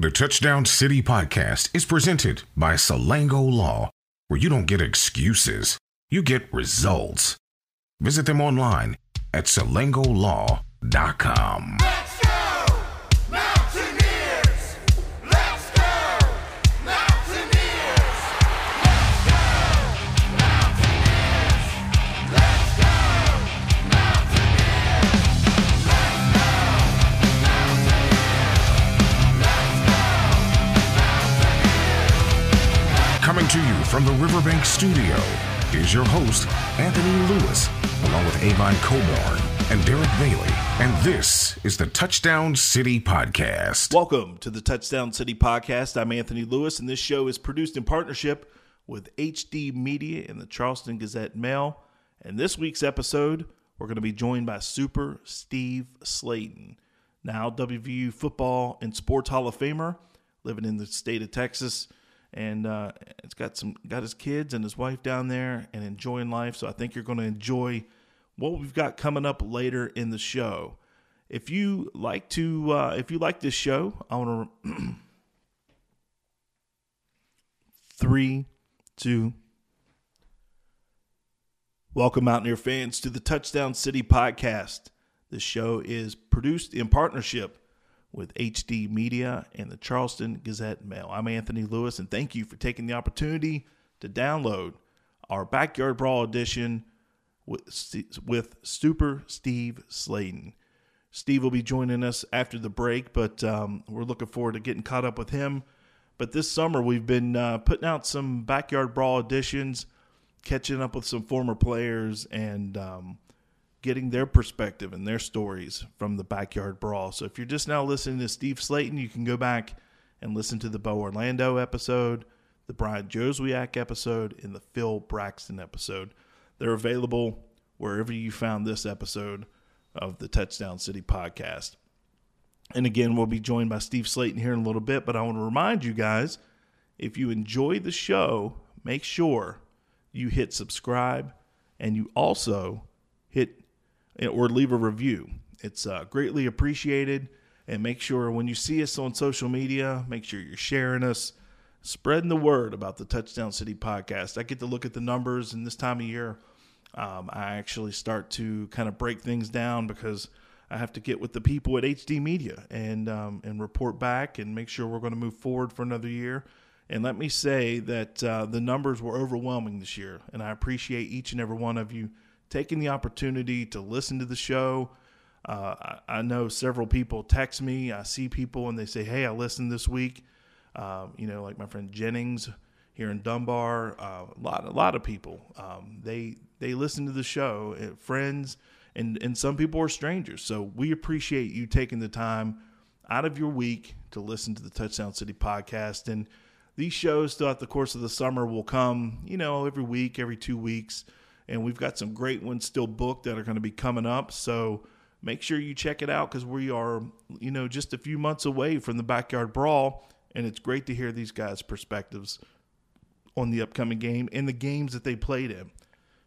The Touchdown City podcast is presented by Salango Law, where you don't get excuses, you get results. Visit them online at salangolaw.com. from the Riverbank Studio is your host, Anthony Lewis, along with Avon Cobourne and Derek Bailey. And this is the Touchdown City Podcast. Welcome to the Touchdown City Podcast. I'm Anthony Lewis, and this show is produced in partnership with HD Media and the Charleston Gazette Mail. And this week's episode, we're going to be joined by Super Steve Slaton, now WVU Football and Sports Hall of Famer, living in the state of Texas, and uh, it's got some got his kids and his wife down there and enjoying life. So I think you're going to enjoy what we've got coming up later in the show. If you like to, uh, if you like this show, I want to three, two. Welcome, Mountaineer fans, to the Touchdown City podcast. This show is produced in partnership with HD Media and the Charleston Gazette Mail. I'm Anthony Lewis, and thank you for taking the opportunity to download our Backyard Brawl edition with, with Super Steve Slaton. Steve will be joining us after the break, but um, we're looking forward to getting caught up with him. But this summer, we've been uh, putting out some Backyard Brawl editions, catching up with some former players, and um, getting their perspective and their stories from the Backyard Brawl. So if you're just now listening to Steve Slaton, you can go back and listen to the Bo Orlando episode, the Brian Jozwiak episode, and the Phil Braxton episode. They're available wherever you found this episode of the Touchdown City podcast. And again, we'll be joined by Steve Slaton here in a little bit, but I want to remind you guys if you enjoy the show, make sure you hit subscribe and you also hit or leave a review. It's uh, greatly appreciated. And make sure when you see us on social media, make sure you're sharing us, spreading the word about the Touchdown City podcast. I get to look at the numbers, and this time of year, um, I actually start to kind of break things down because I have to get with the people at HD Media and um, and report back and make sure we're going to move forward for another year. And let me say that uh, the numbers were overwhelming this year, and I appreciate each and every one of you taking the opportunity to listen to the show. Uh, I, I, know several people text me. I see people and they say, "Hey, I listened this week." Um, you know, like my friend Jennings here in Dunbar. Uh, a lot, a lot of people. Um, they they listen to the show. Uh, friends and and some people are strangers. So we appreciate you taking the time out of your week to listen to the Touchdown City podcast. And these shows throughout the course of the summer will come. You know, every week, every two weeks and we've got some great ones still booked that are going to be coming up. So make sure you check it out because we are, you know, just a few months away from the backyard brawl, and it's great to hear these guys' perspectives on the upcoming game and the games that they played in.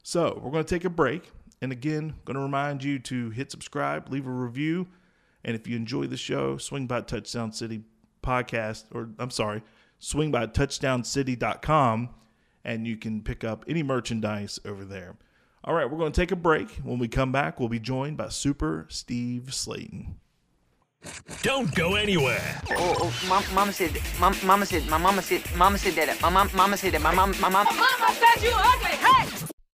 So we're going to take a break, and again, going to remind you to hit subscribe, leave a review, and if you enjoy the show, swing by Touchdown City podcast, or I'm sorry, swing by touchdowncity.com and you can pick up any merchandise over there. All right, we're going to take a break. When we come back, we'll be joined by Super Steve Slaton. Don't go anywhere. Oh, oh mom, mama said, mom, mama said, my mama said, mama said that. My mom, mama said that. My mom, my mom. Mama said you ugly. Hey.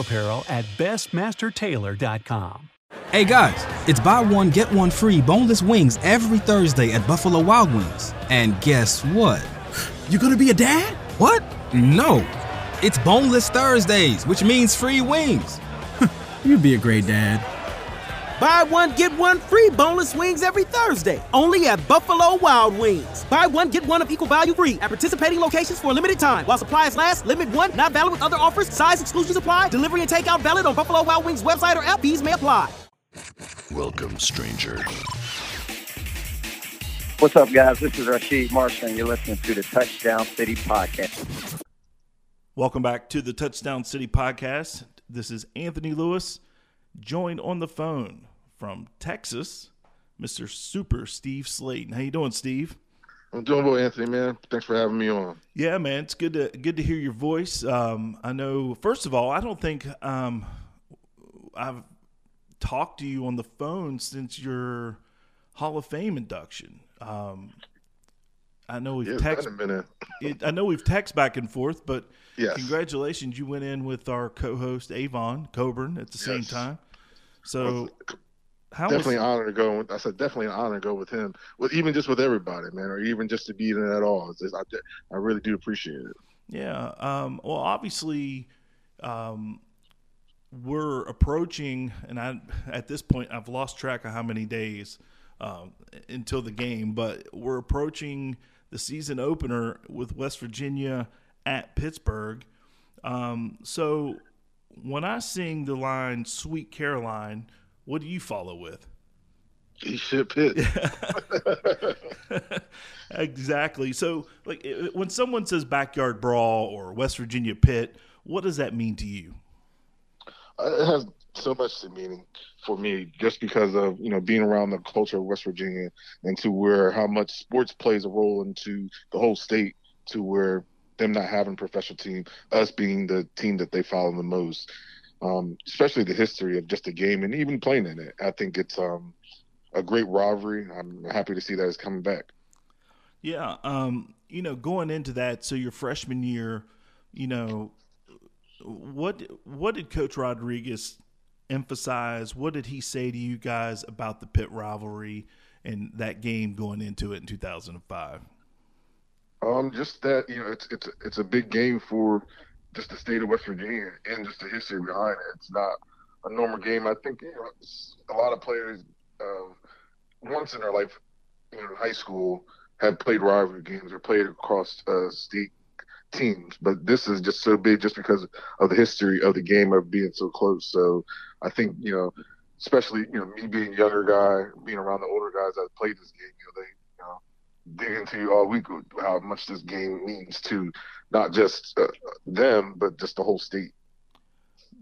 apparel at bestmastertailor.com. Hey guys, it's buy one get one free boneless wings every Thursday at Buffalo Wild Wings. And guess what? You gonna be a dad? What? No. It's boneless Thursdays, which means free wings. You'd be a great dad. Buy one, get one free boneless wings every Thursday. Only at Buffalo Wild Wings. Buy one, get one of equal value free at participating locations for a limited time. While supplies last, limit one, not valid with other offers, size exclusions apply. Delivery and takeout valid on Buffalo Wild Wings website or app. Fees may apply. Welcome, stranger. What's up, guys? This is Rasheed Marshall, and you're listening to the Touchdown City Podcast. Welcome back to the Touchdown City Podcast. This is Anthony Lewis, joined on the phone from Texas, Mr. Super Steve Slaton. How you doing, Steve? I'm doing well, Anthony. Man, thanks for having me on. Yeah, man, it's good to good to hear your voice. Um, I know. First of all, I don't think um, I've talked to you on the phone since your Hall of Fame induction. Um, I know we've Yeah, text. it, I know we've text back and forth, but Yes. congratulations, you went in with our co-host Avon Cobourne at the same time. So, how definitely was an honor to go. With, I said definitely an honor to go with him, with even just with everybody, man, or even just to be in it at all. Just, I, I really do appreciate it. Yeah. Um, well, obviously, um, we're approaching, and I at this point I've lost track of how many days um, until the game, but we're approaching the season opener with West Virginia at Pittsburgh. Um, so when I sing the line "Sweet Caroline," what do you follow with? He should pit. exactly. So, like, when someone says backyard brawl or West Virginia Pitt, what does that mean to you? Uh, it has so much meaning for me just because of you know being around the culture of West Virginia and to where how much sports plays a role into the whole state to where them not having a professional team, us being the team that they follow the most, um, especially the history of just the game and even playing in it. I think it's um, a great rivalry. I'm happy to see that it's coming back. Yeah. Um, you know, going into that, so your freshman year, you know, what what did Coach Rodriguez emphasize? What did he say to you guys about the Pitt rivalry and that game going into it in 2005? Um, just that you know, it's it's it's a big game for just the state of West Virginia and just the history behind it. It's not a normal game. I think you know, a lot of players uh, once in their life, you know, in high school, have played rivalry games or played across uh, state teams. But this is just so big, just because of the history of the game of being so close. So I think you know, especially you know, me being a younger guy, being around the older guys that played this game, you know, they dig into you all week how much this game means to not just uh, them, but just the whole state.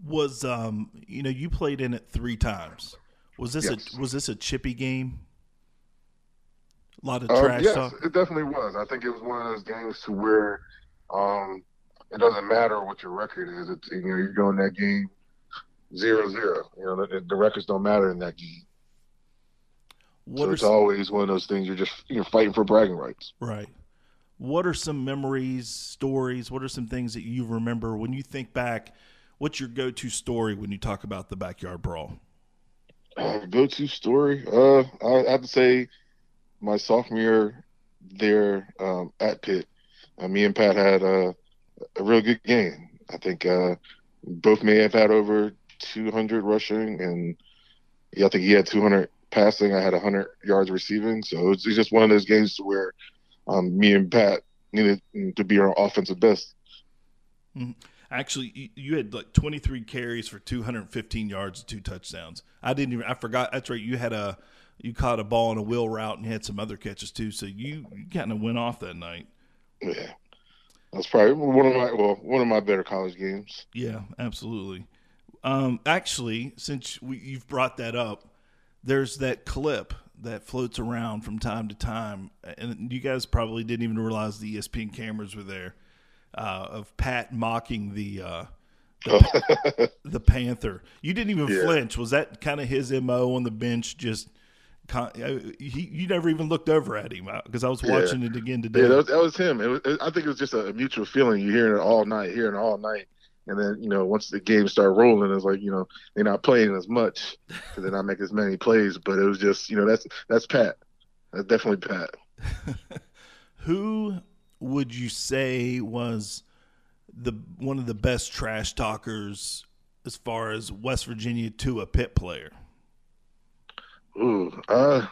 Was um, you know, you played in it three times. Was this Yes. a was this a chippy game? A lot of Um, trash yes, talk. it definitely was. I think it was one of those games to where um, it doesn't matter what your record is. It's, you know, you're going that game zero zero. You know, the, the records don't matter in that game. What so it's some- always one of those things. You're just you're fighting for bragging rights. Right. What are some memories, stories? What are some things that you remember when you think back? What's your go-to story when you talk about the backyard brawl? Uh, go-to story. Uh, I have to say, my sophomore year there um, at Pitt, uh, me and Pat had uh, a real good game. I think uh, both may have had over 200 rushing, and yeah, I think he had 200 passing. I had 100 yards receiving. So it's, just one of those games to where um, me and Pat needed to be our offensive best. Mhm. Actually, you, had like 23 carries for 215 yards and two touchdowns. I didn't even. I forgot. That's right. You had a you caught a ball on a wheel route and had some other catches too. So you, you kind of went off that night. Yeah, that's probably one of my well one of my better college games. Yeah, absolutely. Um, actually, since we, you've brought that up, there's that clip that floats around from time to time, and you guys probably didn't even realize the ESPN cameras were there uh, of Pat mocking the uh, the, the Panther. You didn't even Yeah. flinch. Was that kind of his mo on the bench? Just con- uh, he, you never even looked over at him because I was Yeah. watching it again today. Yeah, that was, that was him. It was, I think it was just a, mutual feeling. You hearing it all night, hearing it all night, and then you know once the game started rolling, it's like you know they're not playing as much because they're not making as many plays. But it was just you know that's that's Pat. That's definitely Pat. Who would you say was the one of the best trash talkers as far as West Virginia to a Pitt player? Ooh, uh,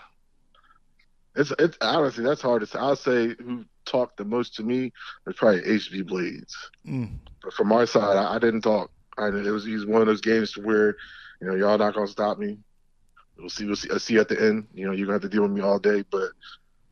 it's it's honestly that's hard to say. I'll say who talked the most to me was probably HB Blades. Mm. But from my side, I, I didn't talk. I it was he's one of those games to where you know y'all not gonna stop me. We'll see. We'll see. I see at the end. You know you're gonna have to deal with me all day. But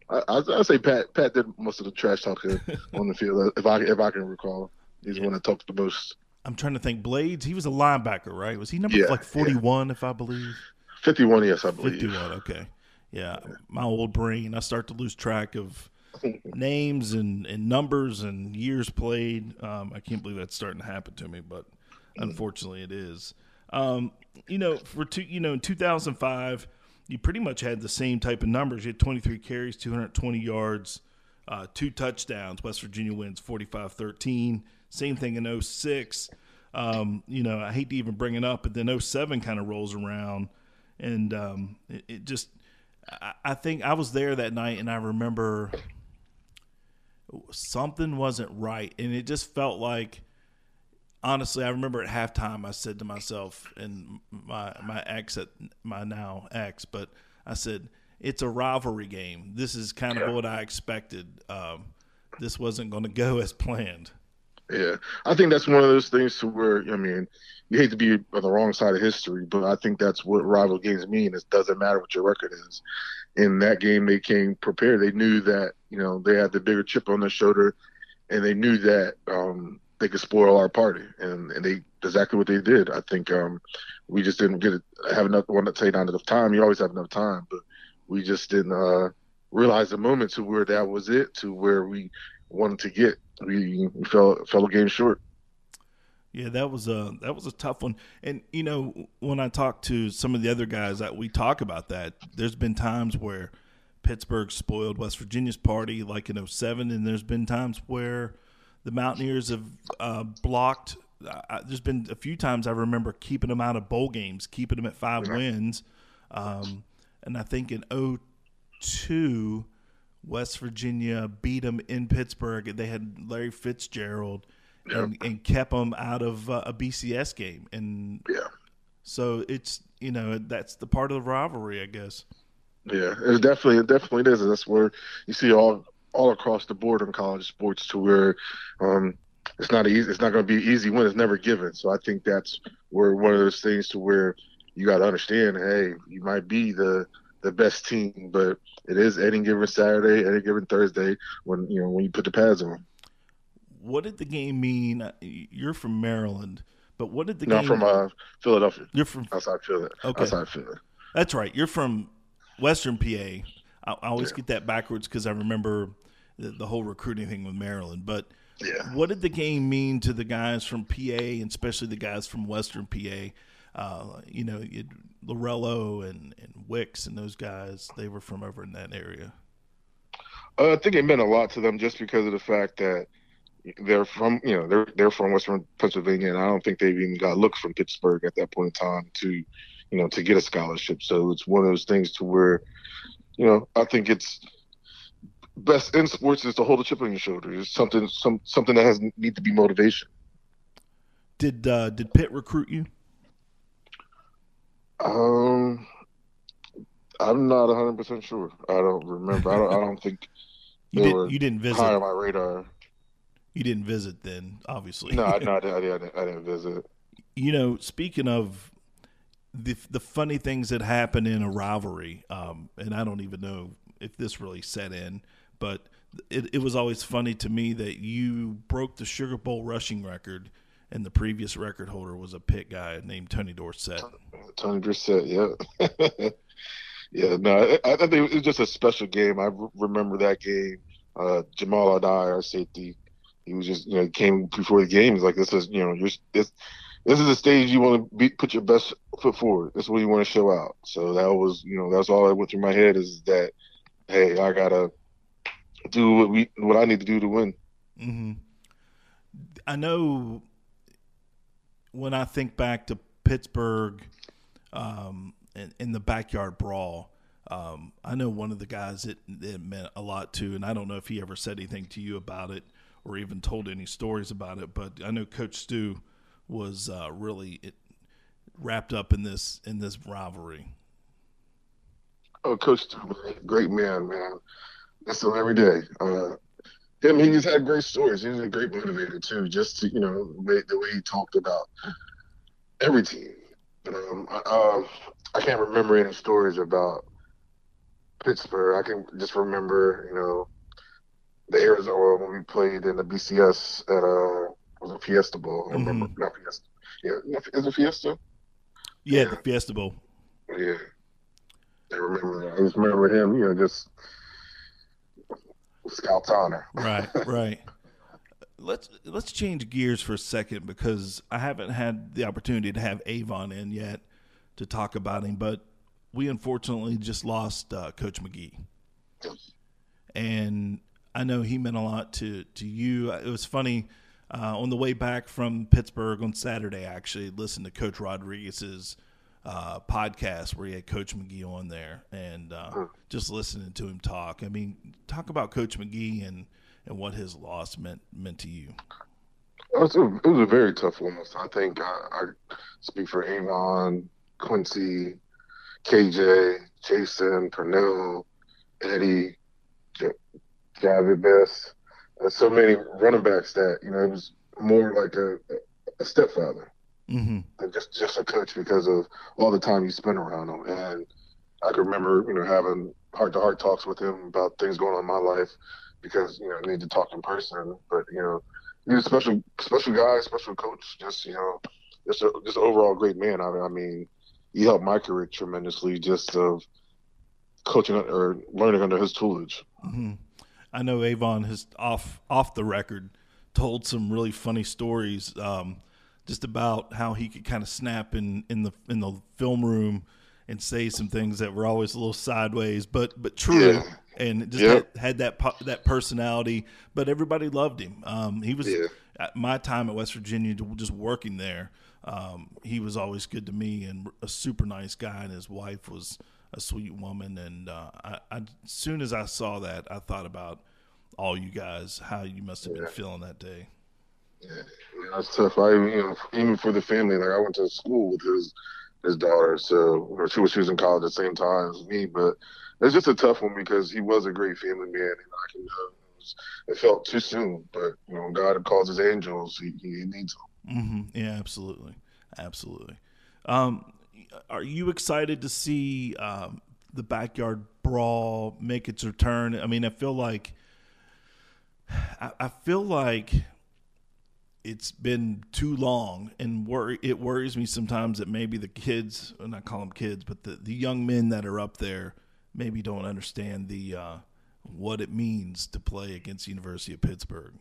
I I I say Pat Pat did most of the trash talking on the field if I if I can recall. He's the one that talked the most. I'm trying to think. Blades, he was a linebacker, right? Was he number Yeah, like 41, if I believe? 51, yes, I believe. 51, okay. Yeah, my old brain, I start to lose track of names and, and numbers and years played. Um, I can't believe that's starting to happen to me, but unfortunately it is. Um, you know, for two, you know, in 2005, you pretty much had the same type of numbers. You had 23 carries, 220 yards, uh, two touchdowns. West Virginia wins 45 13. Same thing in 06. Um, you know, I hate to even bring it up, but then 07 kind of rolls around. And um, it, it just, I, I think I was there that night and I remember something wasn't right. And it just felt like, honestly, I remember at halftime, I said to myself and my my ex at my now ex, but I said it's a rivalry game. This is kind of Yeah. what I expected. Um, this wasn't going to go as planned. Yeah, I think that's one of those things to where I mean, you hate to be on the wrong side of history, but I think that's what rival games mean. It doesn't matter what your record is. In that game, they came prepared. They knew that you know they had the bigger chip on their shoulder, and they knew that um, they could spoil our party, and, and they exactly what they did. I think um, we just didn't get it, have enough one to take not enough time. You always have enough time, but we just didn't uh, realize the moment to where that was it, to where we wanted to get. We, we fell fell a game short. Yeah, that was a that was a tough one. And you know, when I talk to some of the other guys that we talk about that, there's been times where Pittsburgh spoiled West Virginia's party, like in 07, and there's been times where the Mountaineers have uh, blocked. Uh, there's been a few times I remember keeping them out of bowl games, keeping them at five wins. Um, and I think in 02, West Virginia beat them in Pittsburgh. They had Larry Fitzgerald and, and kept them out of uh, a BCS game. And yeah, so it's you know that's the part of the rivalry, I guess. Yeah, it definitely it definitely is. That's where you see all all across the board in college sports to where um, it's not easy. It's not going to be easy win. It's never given. So I think that's where one of those things to where you got to understand. Hey, you might be the the best team, but it is any given Saturday, any given Thursday when you know when you put the pads on. What did the game mean? You're from Maryland, but what did the No, I'm from uh, Philadelphia. You're from outside Philly. Okay. Outside Philly. That's right. You're from Western PA. I, I always Yeah. get that backwards because I remember the, the whole recruiting thing with Maryland. But Yeah. what did the game mean to the guys from PA and especially the guys from Western PA? Uh, you know, you'd, Lorello and, and Wicks and those guys, they were from over in that area. Uh, I think it meant a lot to them just because of the fact that they're from, you know, they're they're from Western Pennsylvania, and I don't think they've even got looks from Pittsburgh at that point in time to, you know, to get a scholarship. So it's one of those things to where, you know, I think it's best in sports is to hold a chip on your shoulder. It's something some something that has need to be motivation. Did uh, did Pitt recruit you? Um, I'm not 100 percent sure. I don't remember. I don't. I don't think You did- were you didn't visit. high on my radar. You didn't visit then, obviously. No, no, I, didn't, I, didn't, I didn't visit. you know, speaking of the the funny things that happen in a rivalry, um, and I don't even know if this really set in, but it, it was always funny to me that you broke the Sugar Bowl rushing record, and the previous record holder was a Pitt guy named Tony Dorsett. Tony Brissett, yeah. yeah, no, I, I think it was just a special game. I re- remember that game. Uh, Jahmile Addae, our safety, he was just, you know, came before the game. He's like, this is, you know, you're, this, this is the stage you want to be, put your best foot forward. This is what you want to show out. So that was, you know, that's all that went through my head is that, hey, I gotta do what we, what I need to do to win. Mm-hmm. I know when I think back to Pittsburgh um, in, in the backyard brawl, um, I know one of the guys it, it meant a lot to, and I don't know if he ever said anything to you about it or even told any stories about it, but I know Coach Stu was uh, really it, wrapped up in this in this rivalry. Oh, Coach Stu, great man, man. That's him every day. Uh, him, he just had great stories. He was a great motivator too. Just to, you know, the way he talked about every team. Um, I, um, I can't remember any stories about Pittsburgh. I can just remember, you know, the Arizona when we played in the BCS at uh, was it Fiesta Bowl? I remember not Fiesta. Yeah, is it Fiesta? Yeah, the Fiesta Bowl. Yeah. I remember. I just remember him. You know, just Scout's honor. Right, right. Let's let's change gears for a second because I haven't had the opportunity to have Avon in yet to talk about him, but we unfortunately just lost uh, Coach Magee, and I know he meant a lot to to you. It was funny uh, on the way back from Pittsburgh on Saturday. I actually listened to Coach Rodriguez's uh, podcast where he had Coach Magee on there, and uh, just listening to him talk. I mean, talk about Coach Magee and and what his loss meant meant to you. It was, a, it was a very tough loss. I think I, I speak for Avon, Quincy, KJ, Jason, Pernell, Eddie, J- Javid Best. There's so many running backs that, you know, it was more like a, a stepfather Mm-hmm. than just, just a coach because of all the time you spent around him. And I can remember, you know, having heart to heart talks with him about things going on in my life because, you know, I need to talk in person. But, you know, he's a special, special guy, special coach, just, you know, just a, just overall great man. I mean, I mean, he helped my career tremendously just of coaching or learning under his tutelage. hmm I know Avon has off off the record told some really funny stories, um, just about how he could kind of snap in in the in the film room and say some things that were always a little sideways, but but true, Yeah. and just Yep. had, had that po- that personality. But everybody loved him. Um, he was Yeah. at my time at West Virginia, just working there. Um, he was always good to me and a super nice guy, and his wife was a sweet woman. And uh, I, I, as soon as I saw that, I thought about all you guys, how you must have been feeling that day. Yeah, that's tough. I you know even for the family, like I went to school with his his daughter, so she was she was in college at the same time as me, but it's just a tough one because he was a great family man, and I can know it, felt too soon, but you know God calls his angels, he, he needs them. hmm Yeah, absolutely, absolutely. Um, are you excited to see um, the backyard brawl make its return? I mean, I feel like I, I feel like it's been too long, and it worries me sometimes that maybe the kids, and I call them kids, but the, the young men that are up there maybe don't understand the uh, what it means to play against the University of Pittsburgh.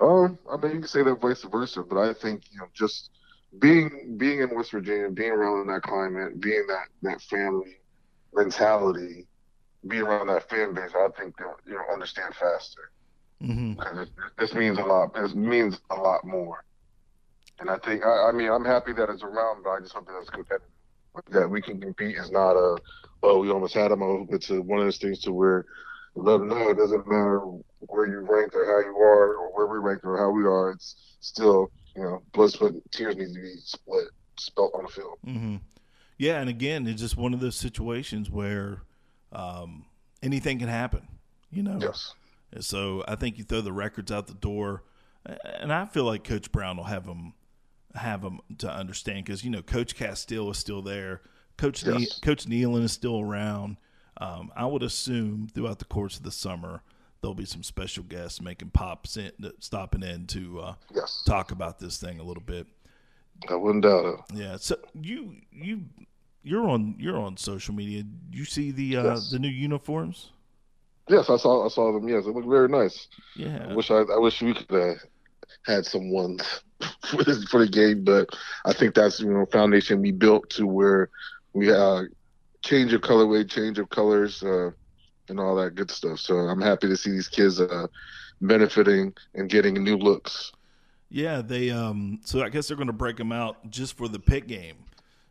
Um, I mean, you can say that vice versa, but I think you know just being being in West Virginia, being around that climate, being that that family mentality, being around that fan base, I think they'll you know understand faster. Mm-hmm. This means a lot. This means a lot more. And I think, I, I mean, I'm happy that it's around, but I just hope that it's competitive. That we can compete is not a, oh, we almost had them. It's a, one of those things to where let them know it doesn't matter where you ranked or how you are or where we ranked or how we are. It's still, you know, blood, sweat, tears need to be split, spelt on the field. hmm Yeah, and again, it's just one of those situations where um, anything can happen. You know. Yes. So I think you throw the records out the door, and I feel like Coach Brown will have them have them to understand because you know Coach Castile is still there, Coach ne- Coach Nealon is still around. Um, I would assume throughout the course of the summer there'll be some special guests making pops in, stopping in to uh, Yes. talk about this thing a little bit. I wouldn't doubt it. Yeah. So you you you're on you're on social media. You see the uh, Yes. the new uniforms? Yes, I saw I saw them. Yes, it looked very nice. Yeah. I wish I, I wish we could have had some ones for the, for the game, but I think that's you know foundation we built to where we uh change of colorway, change of colors, uh, and all that good stuff. So I'm happy to see these kids uh benefiting and getting new looks. Yeah, they um so I guess they're going to break them out just for the Pitt game.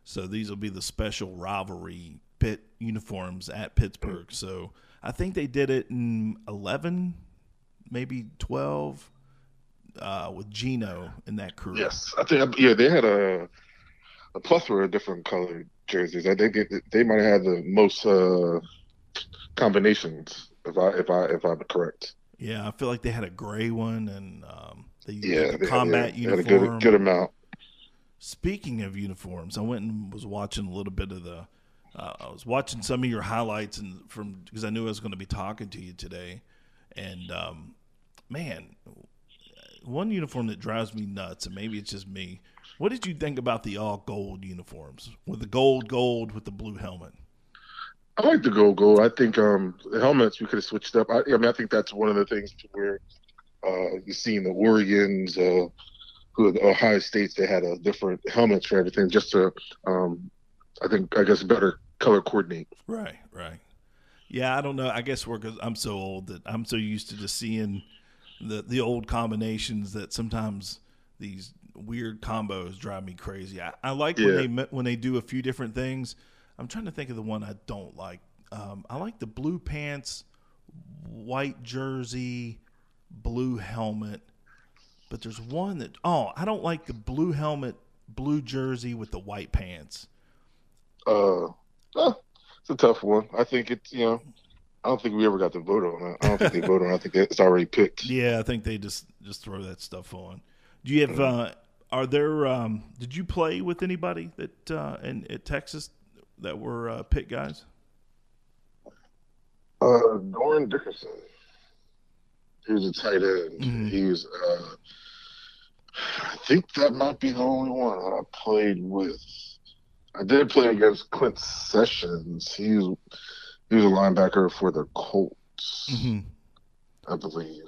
So these will be the special rivalry Pitt uniforms at Pittsburgh. So I think they did it in 11, maybe 12 uh with Geno in that crew. Yes, I think yeah they had a a plethora of different colored jerseys. I think it, they might have had the most uh, combinations, if I if I if I'm correct. Yeah, I feel like they had a gray one and um, they used Yeah, the they, combat yeah, they had a good good amount. Speaking of uniforms, I went and was watching a little bit of the. Uh, I was watching some of your highlights and from because I knew I was going to be talking to you today, and um, man, one uniform that drives me nuts, and maybe it's just me. What did you think about the all gold uniforms with the gold gold with the blue helmet? I like the gold gold. I think um, the helmets we could have switched up. I, I mean, I think that's one of the things where uh, you see in the Oregon's, uh, who the Ohio States, they had a different helmets for everything, just to, um, I think, I guess, better color coordinate. Right, right. Yeah, I don't know. I guess we're because I'm so old that I'm so used to just seeing the the old combinations that sometimes these weird combos drive me crazy. I, I like when they when they do a few different things. I'm trying to think of the one I don't like. Um, I like the blue pants, white jersey, blue helmet. But there's one that oh I don't like the blue helmet, blue jersey with the white pants. Uh, uh, it's a tough one. I think it's, you know, I don't think we ever got to vote on it. I don't think they voted on it. I think it's already picked. Yeah, I think they just just throw that stuff on. Do you have? Uh, are there? Um, did you play with anybody that uh, in at Texas that were uh, Pitt guys? Uh, Dorin Dickerson. He was a tight end. Mhm. He was. Uh, I think that might be the only one that I played with. I did play against Clint Sessions. He was he was a linebacker for the Colts, Mm-hmm. I believe.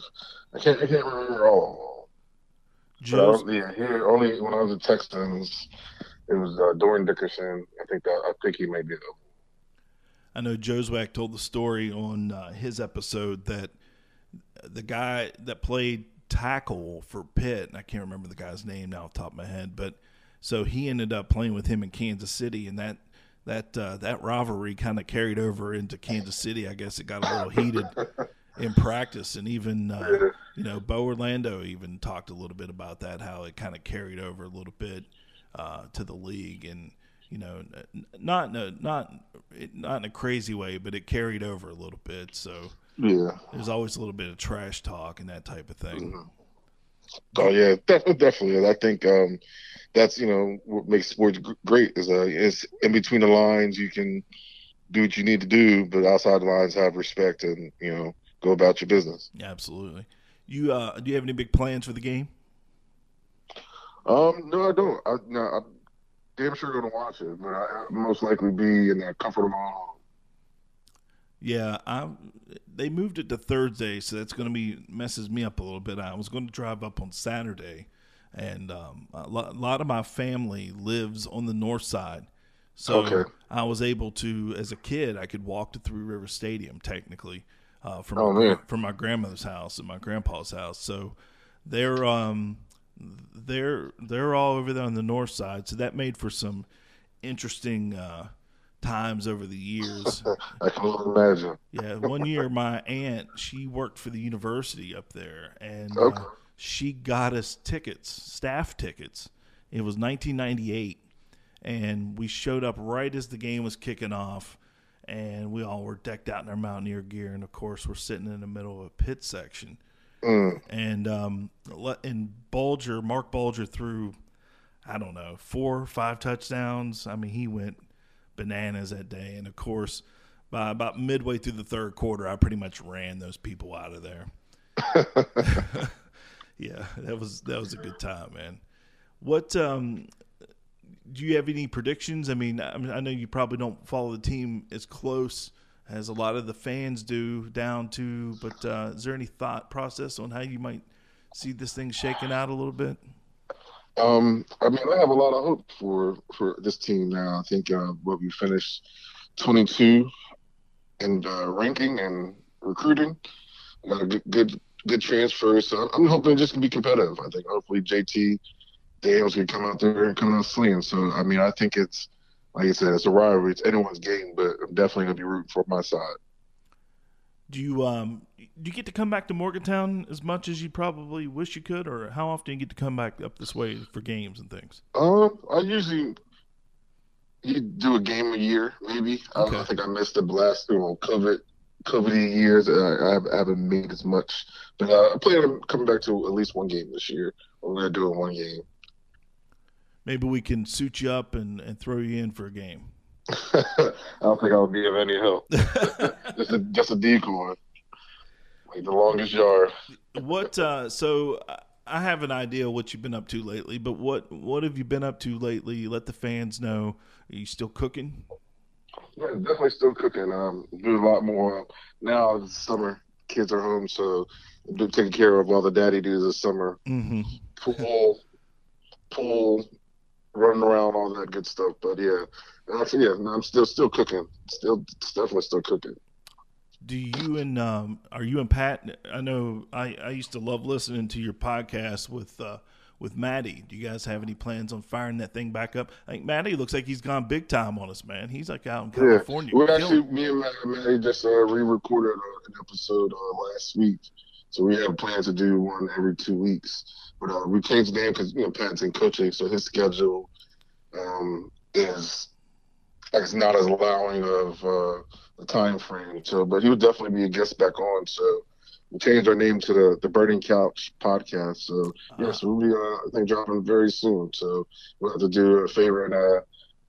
I can't I can't remember all. Joe's, yeah, here only when I was at Texans, it was uh, Dorin Dickerson. I think that I think he may be the I know Jozwiak told the story on uh, his episode that the guy that played tackle for Pitt, and I can't remember the guy's name now off the top of my head, but so he ended up playing with him in Kansas City, and that that uh, that rivalry kind of carried over into Kansas City. I guess it got a little heated in practice, and even uh, you know Bo Orlando even talked a little bit about that, how it kind of carried over a little bit uh, to the league, and you know, not in a, not not in a crazy way, but it carried over a little bit. So Yeah. there's always a little bit of trash talk and that type of thing. Oh yeah, def- definitely. I think um, that's you know what makes sports gr- great is uh, it's in between the lines you can do what you need to do, but outside the lines have respect and you know go about your business. Yeah, absolutely. You uh, do you have any big plans for the game? Um, no, I don't. I, no, I'm damn sure gonna watch it, but I, I'll most likely be in that comfort of my own home. Yeah, I they moved it to Thursday, so that's going to be messes me up a little bit. I was going to drive up on Saturday, and um, a, lo- a lot of my family lives on the north side, so Okay. I was able to, as a kid, I could walk to Three River Stadium technically uh, from Oh, my, from my grandmother's house and my grandpa's house. So they're um they're they're all over there on the north side, so that made for some interesting uh, times over the years. I can imagine. Yeah, one year my aunt she worked for the university up there, and Okay. uh, she got us tickets, staff tickets. It was 1998, and we showed up right as the game was kicking off, and we all were decked out in our Mountaineer gear, and of course we're sitting in the middle of a Pitt section, Mm. and um, and Bulger, Marc Bulger threw, I don't know, four or five touchdowns. I mean, he went bananas that day, and of course, by about midway through the third quarter, I pretty much ran those people out of there. yeah, that was that was a good time, man. What um, do you have any predictions? I mean, I, mean, I know you probably don't follow the team as close as a lot of the fans do down to, but uh, is there any thought process on how you might see this thing shaking out a little bit? Um, I mean, I have a lot of hope for for this team now. I think uh, what we finished 22 in uh, ranking and recruiting. Got a good good, good transfer, so I'm hoping just can be competitive. I think hopefully JT Daniels can come out there and come out swinging. So I mean, I think it's like I said, it's a rivalry. It's anyone's game, but I'm definitely gonna be rooting for my side. Do you um do you get to come back to Morgantown as much as you probably wish you could, or how often do you get to come back up this way for games and things? Um, I usually you do a game a year, maybe. I, Okay. I think I missed the last you know COVID COVID years. I, I haven't- made as much, but uh, I plan on coming back to at least one game this year. We're gonna do it one game. Maybe we can suit you up and, and throw you in for a game. I don't think I'll be of any help. just a just a decoy, like the longest yard. What? Uh, so I- have an idea what you've been up to lately, but what what have you been up to lately? Let the fans know. Are you still cooking? Yeah, definitely still cooking. Um, do a lot more now. It's summer, kids are home, so do taking care of all the daddy dudes this summer. Mm-hmm. Pool, pool, running around, all that good stuff. But yeah, actually, yeah, no, I'm still still cooking. Still, definitely still cooking. Do you and um, are you and Pat? I know I, I used to love listening to your podcast with uh, with Maddie. Do you guys have any plans on firing that thing back up? I think Maddie looks like he's gone big time on us, man. He's like out in Yeah, California. we killing actually me and Matty just uh, re-recorded uh, an episode uh, last week, so we have plans to do one every two weeks. But uh, we changed the name because you know Pat's in coaching, so his schedule um, is it's not as allowing of uh, the time frame. So, but he would definitely be a guest back on. So we changed our name to the the Burning Couch Podcast. So yes, we'll be uh, I think dropping very soon. So we'll have to do a favor and uh,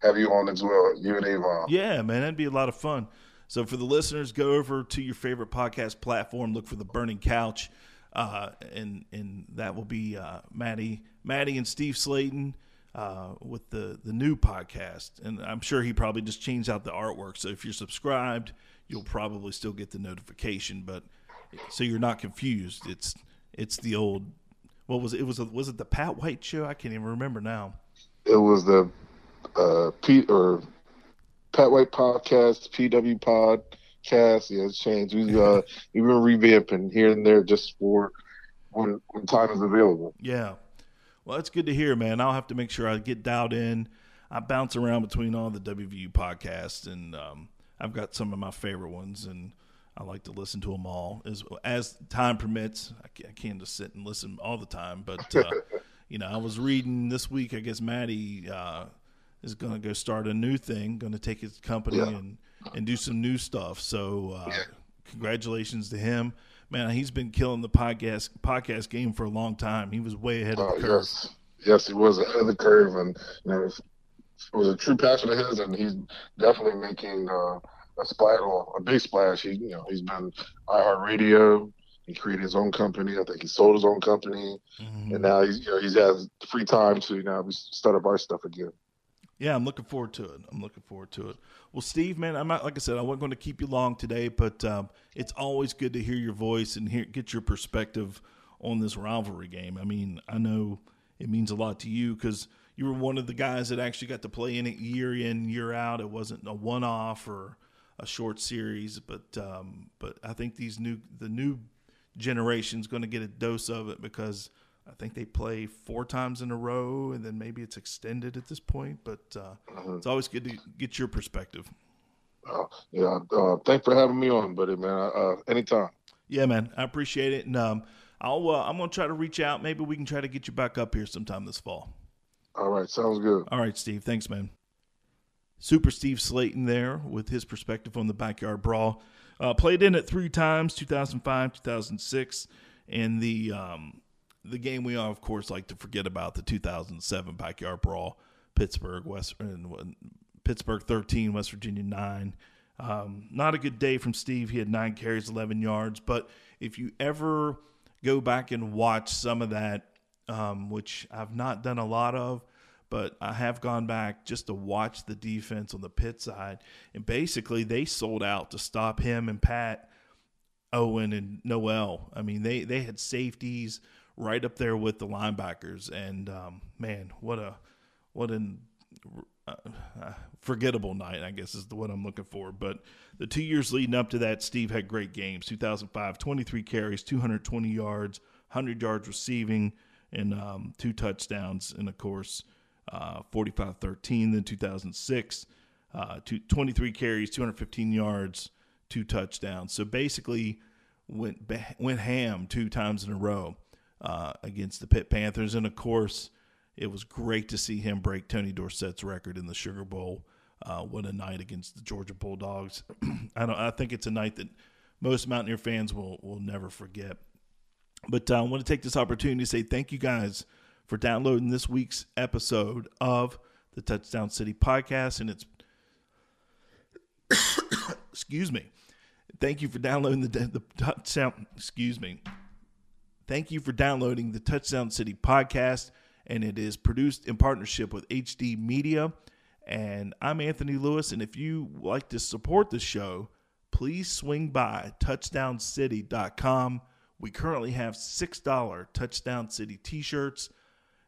have you on as well, you and Avon. Yeah, man, that'd be a lot of fun. So for the listeners, go over to your favorite podcast platform, look for the Burning Couch, uh, and and that will be uh, Maddie, Maddie and Steve Slaton uh, with the the new podcast. And I'm sure he probably just changed out the artwork. So if you're subscribed, you'll probably still get the notification. But so you're not confused. It's it's the old. What was it? It was a, was it the Pat White show? I can't even remember now. it was the uh Pete or Pat White podcast, PW podcast. Yeah, it's changed. We uh we've been revamping here and there just for when when time is available. Yeah. Well, that's good to hear, man. I'll have to make sure I get dialed in. I bounce around between all the WVU podcasts, and um, I've got some of my favorite ones, and I like to listen to them all as as time permits. I can't, I can't just sit and listen all the time, but uh, you know, I was reading this week. I guess Maddie uh, is going to go start a new thing, going to take his company Yeah. and and do some new stuff. So, uh, congratulations to him. Man, he's been killing the podcast podcast game for a long time. He was way ahead of Uh, the curve. yes, yes, he was ahead of the curve, and you know, it was a true passion of his, and he's definitely making uh, a splash, well, a big splash. He, you know, he's been iHeartRadio. He created his own company. I think he sold his own company, Mm-hmm. and now he's, you know, he's has free time to now we start up our stuff again. Yeah, I'm looking forward to it. I'm looking forward to it. Well, Steve, man, I'm not like I said, I wasn't going to keep you long today, but um, it's always good to hear your voice and hear get your perspective on this rivalry game. I mean, I know it means a lot to you because you were one of the guys that actually got to play in it year in year out. It wasn't a one off or a short series, but um, but I think these new the new generation's going to get a dose of it because I think they play four times in a row, and then maybe it's extended at this point. But uh, it's always good to get your perspective. Uh, yeah, uh, thanks for having me on, buddy, man. Uh, anytime. Yeah, man, I appreciate it, and um, I'll uh, I'm gonna try to reach out. Maybe we can try to get you back up here sometime this fall. All right, sounds good. All right, Steve. Thanks, man. Super Steve Slaton there with his perspective on the backyard brawl. Uh, played in it three times, 2005, 2006, and the um, the game we of course, like to forget about the 2007 backyard brawl, Pittsburgh West and Pittsburgh 13, West Virginia 9. Um, not a good day from Steve. He had nine carries, 11 yards. But if you ever go back and watch some of that, um, which I've not done a lot of, but I have gone back just to watch the defense on the Pitt side. And basically, they sold out to stop him and Pat, Owen, and Noel. I mean, they, they had safeties right up there with the linebackers. And um, man, what a what an uh, uh, forgettable night, I guess is the what I'm looking for. But the two years leading up to that, Steve had great games. 2005, 23 carries, 220 yards, 100 yards receiving, and um, two touchdowns. And of course, uh, 45-13. Then 2006, uh, two, 23 carries, 215 yards, two touchdowns. So basically, went went ham two times in a row uh, against the Pitt Panthers, and of course, it was great to see him break Tony Dorsett's record in the Sugar Bowl Uh, what a night against the Georgia Bulldogs! I don't. I think it's a night that most Mountaineer fans will will never forget. But uh, I want to take this opportunity to say thank you guys for downloading this week's episode of the Touchdown City podcast, and it's excuse me. Thank you for downloading the the touchdown. Excuse me. Thank you for downloading the Touchdown City podcast, and it is produced in partnership with HD Media. And I'm Anthony Lewis, and if you like to support the show, please swing by touchdowncity.com. We currently have $6 Touchdown City t shirts,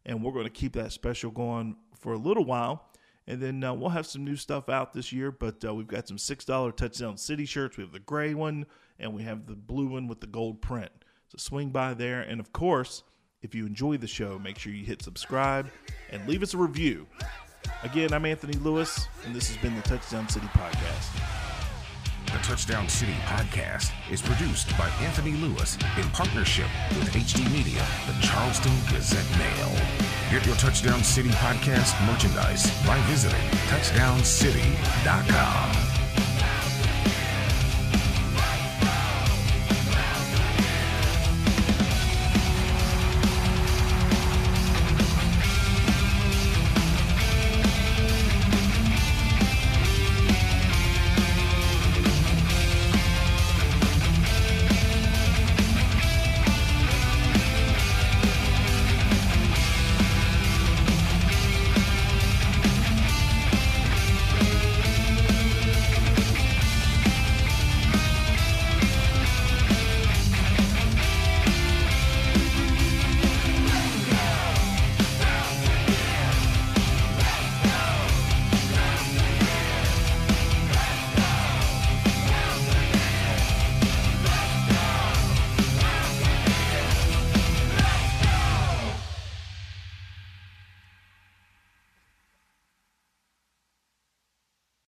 and we're going to keep that special going for a little while. And then uh, we'll have some new stuff out this year, but uh, we've got some $6 Touchdown City shirts. We have the gray one, and we have the blue one with the gold print. So swing by there. And of course, if you enjoy the show, make sure you hit subscribe and leave us a review. Again, I'm Anthony Lewis, and this has been the Touchdown City Podcast. The Touchdown City podcast is produced by Anthony Lewis in partnership with HD Media, the Charleston Gazette Mail. Get your Touchdown City podcast merchandise by visiting touchdowncity.com.